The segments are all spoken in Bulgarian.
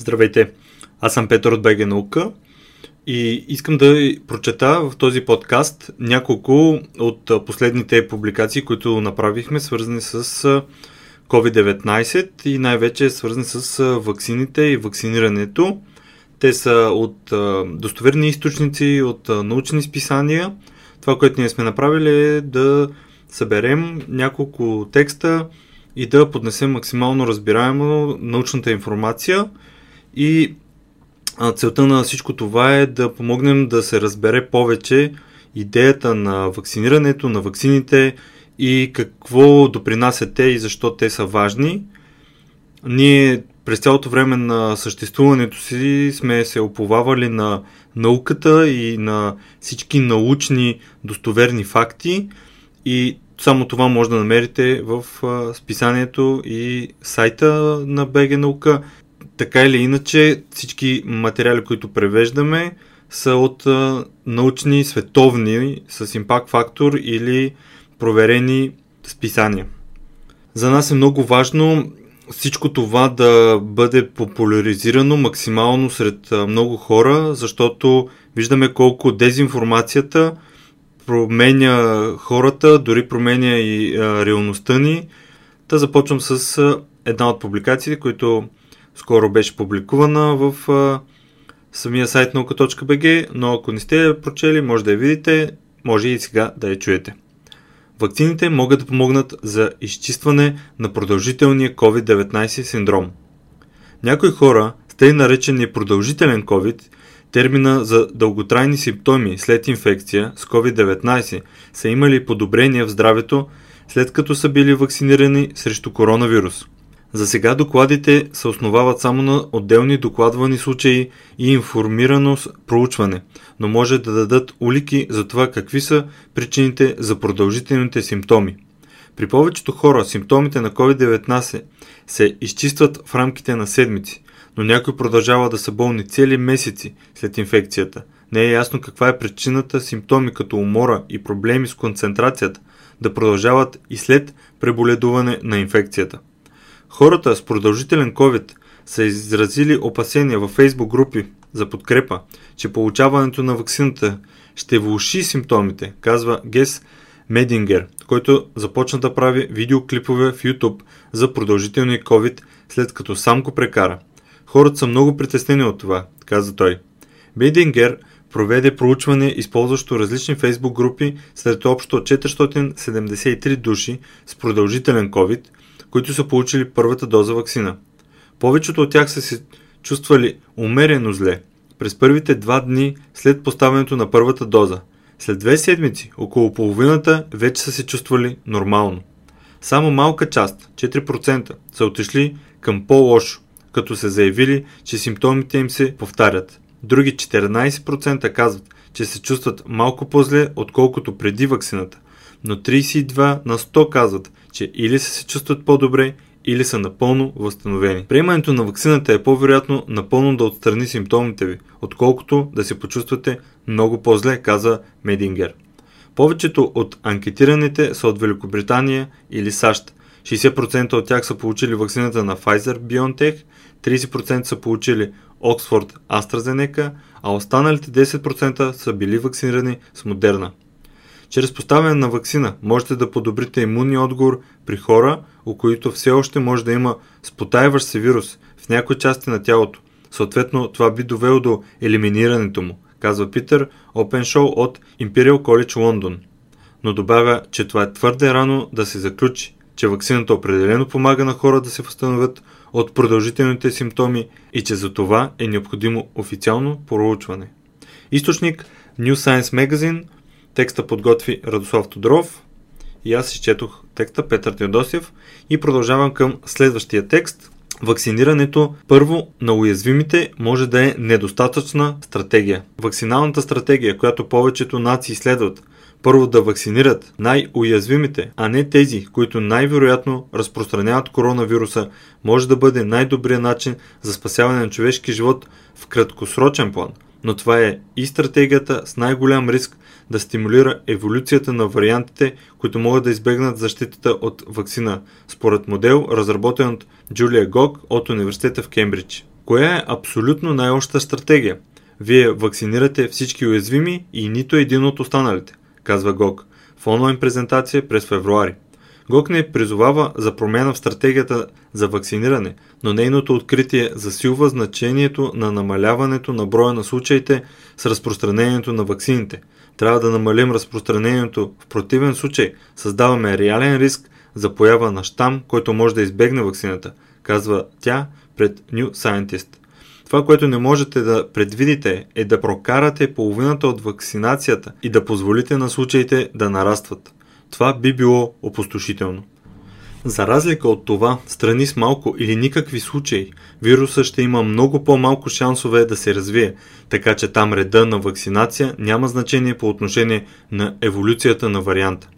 Здравейте, аз съм Петър от БГ Наука и искам да прочета в този подкаст няколко от последните публикации, които направихме, свързани с COVID-19 и най-вече свързани с ваксините и вакцинирането. Те са от достоверни източници, от научни списания. Това, което ние сме направили е да съберем няколко текста и да поднесем максимално разбираемо научната информация – и целта на всичко това е да помогнем да се разбере повече идеята на вакцинирането, на вакцините и какво допринасят те и защо те са важни. Ние през цялото време на съществуването си сме се оповавали на науката и на всички научни достоверни факти и само това може да намерите в списанието и сайта на БГ наука така или иначе, всички материали, които превеждаме, са от а, научни, световни, с импакт фактор или проверени списания. За нас е много важно всичко това да бъде популяризирано максимално сред много хора, защото виждаме колко дезинформацията променя хората, дори променя и а, реалността ни. Та започвам с а, една от публикациите, които скоро беше публикувана в а, самия сайт наука.bg, но ако не сте я прочели, може да я видите, може и сега да я чуете. Вакцините могат да помогнат за изчистване на продължителния COVID-19 синдром. Някои хора с тъй наречения продължителен COVID, термина за дълготрайни симптоми след инфекция с COVID-19 са имали подобрение в здравето, след като са били вакцинирани срещу коронавирус – за сега докладите се основават само на отделни докладвани случаи и информирано проучване, но може да дадат улики за това какви са причините за продължителните симптоми. При повечето хора симптомите на COVID-19 се изчистват в рамките на седмици, но някои продължават да са болни цели месеци след инфекцията. Не е ясно каква е причината симптоми като умора и проблеми с концентрацията да продължават и след преболедуване на инфекцията. Хората с продължителен COVID са изразили опасения във фейсбук групи за подкрепа, че получаването на вакцината ще влуши симптомите, казва Гес Медингер, който започна да прави видеоклипове в YouTube за продължителния COVID, след като сам го прекара. Хората са много притеснени от това, каза той. Медингер проведе проучване, използващо различни фейсбук групи след общо 473 души с продължителен COVID – които са получили първата доза вакцина. Повечето от тях са се чувствали умерено зле през първите два дни след поставянето на първата доза. След две седмици, около половината вече са се чувствали нормално. Само малка част, 4%, са отишли към по-лошо, като се заявили, че симптомите им се повтарят. Други 14% казват, че се чувстват малко по-зле, отколкото преди вакцината, но 32 на 100 казват, че или се се чувстват по-добре, или са напълно възстановени. Приемането на вакцината е по-вероятно напълно да отстрани симптомите ви, отколкото да се почувствате много по-зле, каза Медингер. Повечето от анкетираните са от Великобритания или САЩ. 60% от тях са получили вакцината на Pfizer-BioNTech, 30% са получили Oxford AstraZeneca, а останалите 10% са били вакцинирани с Модерна. Чрез поставяне на вакцина можете да подобрите имунния отговор при хора, у които все още може да има спотаиващ се вирус в някои части на тялото. Съответно, това би довело до елиминирането му, казва Питър Опеншоу от Imperial College Лондон. Но добавя, че това е твърде рано да се заключи, че вакцината определено помага на хора да се възстановят от продължителните симптоми и че за това е необходимо официално проучване. Източник New Science Magazine – Текста подготви Радослав Тодоров и аз изчетох текста Петър Теодосев и продължавам към следващия текст. Вакцинирането първо на уязвимите може да е недостатъчна стратегия. Вакциналната стратегия, която повечето нации следват, първо да вакцинират най-уязвимите, а не тези, които най-вероятно разпространяват коронавируса, може да бъде най-добрият начин за спасяване на човешки живот в краткосрочен план. Но това е и стратегията с най-голям риск да стимулира еволюцията на вариантите, които могат да избегнат защитата от вакцина, според модел, разработен от Джулия Гог от университета в Кембридж. Коя е абсолютно най-обща стратегия? Вие вакцинирате всички уязвими и нито един от останалите, казва Гог в онлайн презентация през февруари. Гог не призовава за промяна в стратегията за вакциниране, но нейното откритие засилва значението на намаляването на броя на случаите с разпространението на вакцините. Трябва да намалим разпространението, в противен случай създаваме реален риск за поява на щам, който може да избегне вакцината, казва тя пред New Scientist. Това, което не можете да предвидите е да прокарате половината от вакцинацията и да позволите на случаите да нарастват. Това би било опустошително. За разлика от това, страни с малко или никакви случаи, вируса ще има много по-малко шансове да се развие, така че там реда на вакцинация няма значение по отношение на еволюцията на варианта.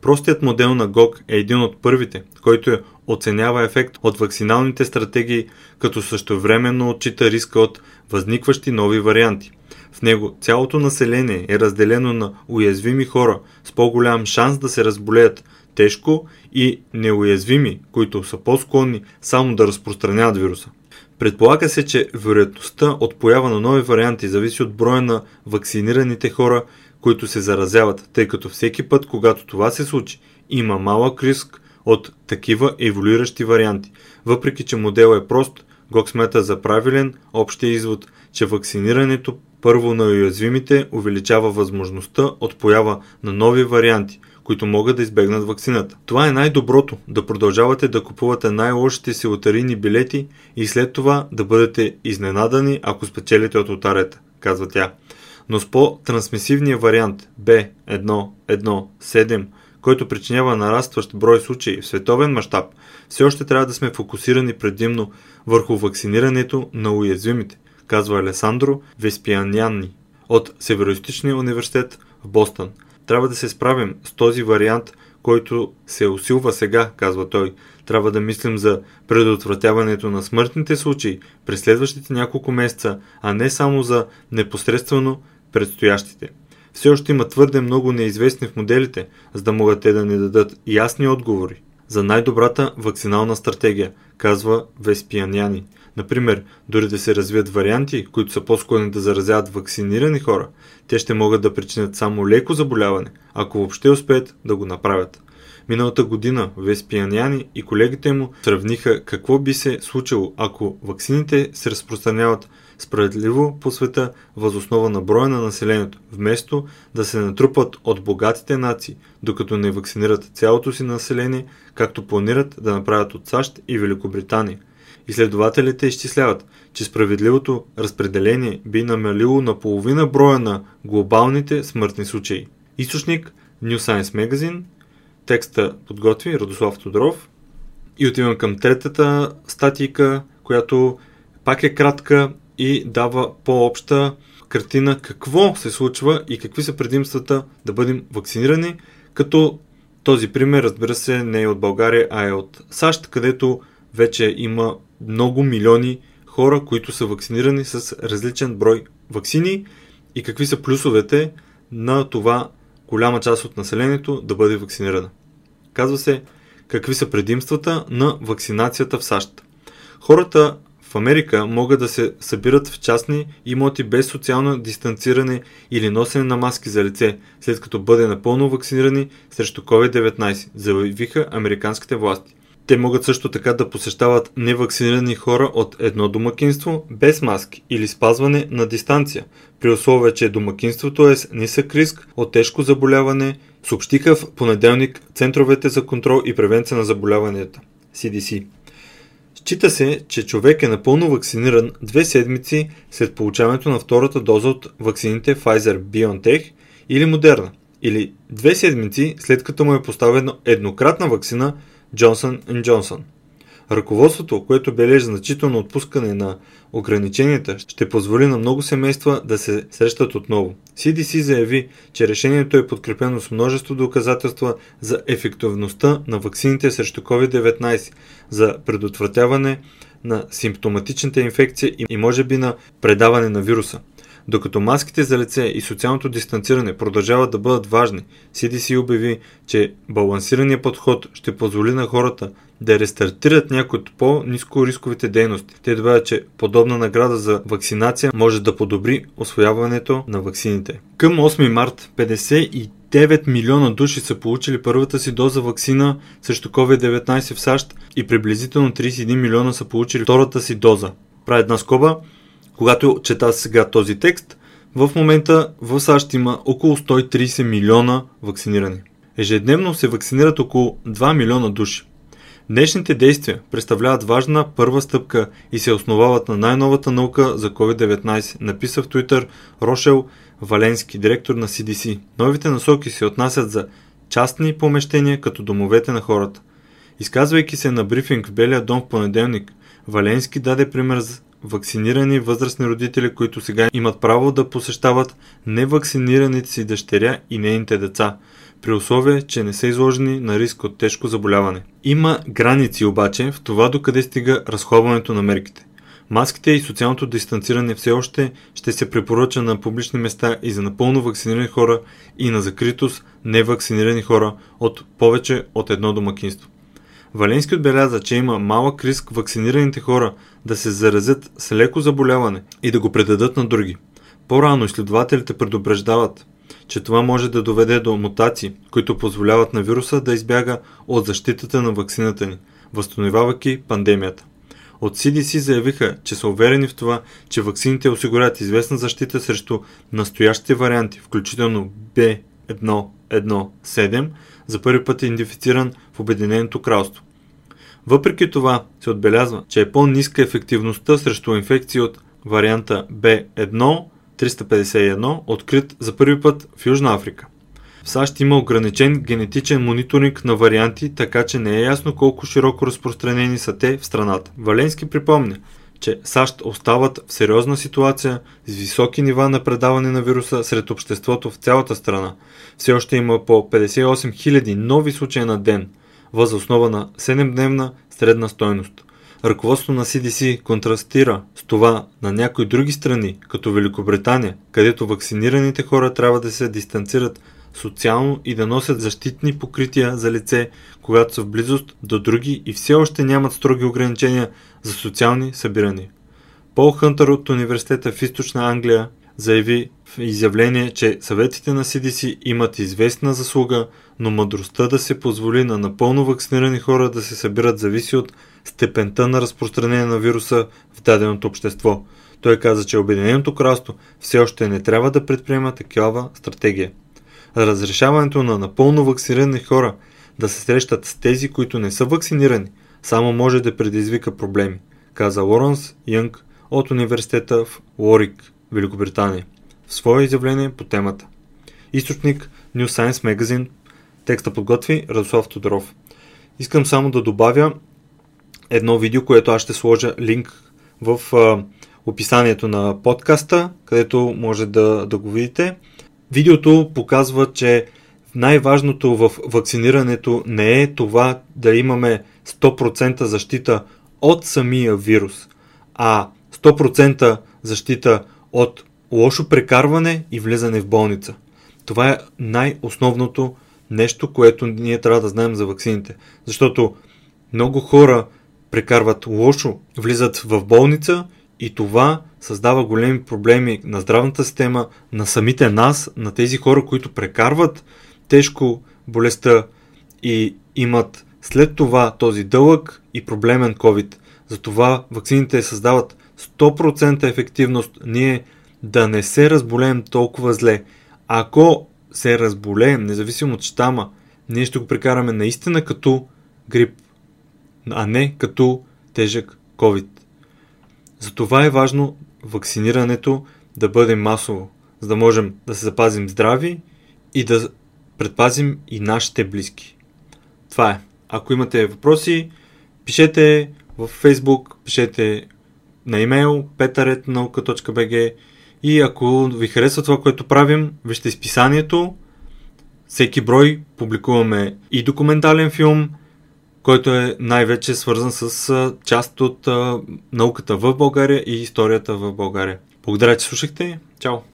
Простият модел на ГОК е един от първите, който е оценява ефект от вакциналните стратегии, като същевременно отчита риска от възникващи нови варианти. В него цялото население е разделено на уязвими хора с по-голям шанс да се разболеят тежко и неуязвими, които са по-склонни само да разпространяват вируса. Предполага се, че вероятността от поява на нови варианти зависи от броя на вакцинираните хора, които се заразяват, тъй като всеки път, когато това се случи, има малък риск от такива еволюиращи варианти. Въпреки, че модел е прост, Гок смята за правилен общия извод, че вакцинирането първо на уязвимите увеличава възможността от поява на нови варианти, които могат да избегнат вакцината. Това е най-доброто, да продължавате да купувате най-лошите си лотарийни билети и след това да бъдете изненадани, ако спечелите от лотарета, казва тя. Но с по-трансмисивния вариант B1.1.7 който причинява нарастващ брой случаи в световен мащаб, все още трябва да сме фокусирани предимно върху вакцинирането на уязвимите, казва Алесандро Веспианяни от Североистичния университет в Бостън. Трябва да се справим с този вариант, който се усилва сега, казва той. Трябва да мислим за предотвратяването на смъртните случаи през следващите няколко месеца, а не само за непосредствено предстоящите. Все още има твърде много неизвестни в моделите, за да могат те да ни дадат ясни отговори за най-добрата вакцинална стратегия, казва Веспияняни. Например, дори да се развият варианти, които са по-склонни да заразяват вакцинирани хора, те ще могат да причинят само леко заболяване, ако въобще успеят да го направят. Миналата година Веспияняни и колегите му сравниха какво би се случило, ако вакцините се разпространяват справедливо по света възоснова на броя на населението, вместо да се натрупат от богатите нации, докато не вакцинират цялото си население, както планират да направят от САЩ и Великобритания. Изследователите изчисляват, че справедливото разпределение би намалило на половина броя на глобалните смъртни случаи. Източник New Science Magazine, текста подготви Радослав Тодоров и отивам към третата статика, която пак е кратка и дава по-обща картина какво се случва и какви са предимствата да бъдем вакцинирани, като този пример, разбира се, не е от България, а е от САЩ, където вече има много милиони хора, които са вакцинирани с различен брой вакцини и какви са плюсовете на това голяма част от населението да бъде вакцинирана. Казва се какви са предимствата на вакцинацията в САЩ. Хората в Америка могат да се събират в частни имоти без социално дистанциране или носене на маски за лице, след като бъде напълно вакцинирани срещу COVID-19, заявиха американските власти. Те могат също така да посещават невакцинирани хора от едно домакинство без маски или спазване на дистанция, при условие, че домакинството е с нисък риск от тежко заболяване, съобщиха в понеделник Центровете за контрол и превенция на заболяванията CDC. Счита се, че човек е напълно вакциниран две седмици след получаването на втората доза от вакцините Pfizer-BioNTech или Moderna, или две седмици след като му е поставена еднократна вакцина Johnson Johnson. Ръководството, което бележи значително отпускане на ограниченията, ще позволи на много семейства да се срещат отново. CDC заяви, че решението е подкрепено с множество доказателства за ефективността на ваксините срещу COVID-19, за предотвратяване на симптоматичната инфекция и може би на предаване на вируса. Докато маските за лице и социалното дистанциране продължават да бъдат важни, CDC обяви, че балансираният подход ще позволи на хората да рестартират някои от по-низко рисковите дейности. Те добавят, че подобна награда за вакцинация може да подобри освояването на ваксините. Към 8 март 59 милиона души са получили първата си доза вакцина срещу COVID-19 в САЩ и приблизително 31 милиона са получили втората си доза. Правя една скоба. Когато чета сега този текст, в момента в САЩ има около 130 милиона вакцинирани. Ежедневно се вакцинират около 2 милиона души. Днешните действия представляват важна първа стъпка и се основават на най-новата наука за COVID-19, написа в Twitter Рошел Валенски, директор на CDC. Новите насоки се отнасят за частни помещения като домовете на хората. Изказвайки се на брифинг в Белия дом в понеделник, Валенски даде пример за вакцинирани възрастни родители, които сега имат право да посещават невакцинираните си дъщеря и нейните деца, при условие, че не са изложени на риск от тежко заболяване. Има граници обаче в това докъде стига разходването на мерките. Маските и социалното дистанциране все още ще се препоръча на публични места и за напълно вакцинирани хора и на закритост невакцинирани хора от повече от едно домакинство. Валенски отбеляза, че има малък риск вакцинираните хора да се заразят с леко заболяване и да го предадат на други. По-рано изследователите предупреждават, че това може да доведе до мутации, които позволяват на вируса да избяга от защитата на вакцината ни, възстановявайки пандемията. От CDC заявиха, че са уверени в това, че вакцините осигурят известна защита срещу настоящите варианти, включително B117, за първи път е идентифициран в Обединеното кралство. Въпреки това се отбелязва, че е по-ниска ефективността срещу инфекции от варианта B1 351, открит за първи път в Южна Африка. В САЩ има ограничен генетичен мониторинг на варианти, така че не е ясно колко широко разпространени са те в страната. Валенски припомня, че САЩ остават в сериозна ситуация с високи нива на предаване на вируса сред обществото в цялата страна. Все още има по 58 000 нови случаи на ден, въз основа на 7-дневна средна стойност. Ръководството на CDC контрастира с това на някои други страни, като Великобритания, където вакцинираните хора трябва да се дистанцират социално и да носят защитни покрития за лице, когато са в близост до други и все още нямат строги ограничения за социални събирания. Пол Хънтър от университета в Източна Англия заяви в изявление, че съветите на CDC имат известна заслуга, но мъдростта да се позволи на напълно вакцинирани хора да се събират зависи от степента на разпространение на вируса в даденото общество. Той каза, че Обединеното кралство все още не трябва да предприема такава стратегия. Разрешаването на напълно вакцинирани хора да се срещат с тези, които не са вакцинирани, само може да предизвика проблеми, каза Лоренс Янг от университета в Лорик, Великобритания, в свое изявление по темата. Източник New Science Magazine, текста подготви Радослав Тодоров. Искам само да добавя едно видео, което аз ще сложа линк в описанието на подкаста, където може да, да го видите. Видеото показва, че най-важното в вакцинирането не е това да имаме 100% защита от самия вирус, а 100% защита от лошо прекарване и влизане в болница. Това е най-основното нещо, което ние трябва да знаем за вакцините. Защото много хора прекарват лошо, влизат в болница и това създава големи проблеми на здравната система, на самите нас, на тези хора, които прекарват тежко болестта и имат след това този дълъг и проблемен COVID. Затова вакцините създават 100% ефективност ние да не се разболеем толкова зле. Ако се разболеем, независимо от щама, ние ще го прекараме наистина като грип, а не като тежък COVID. Затова е важно вакцинирането да бъде масово, за да можем да се запазим здрави и да предпазим и нашите близки. Това е. Ако имате въпроси, пишете в Facebook, пишете на имейл petaretnauka.bg и ако ви харесва това, което правим, вижте изписанието. Всеки брой публикуваме и документален филм, който е най-вече свързан с част от науката в България и историята в България. Благодаря, че слушахте. Чао!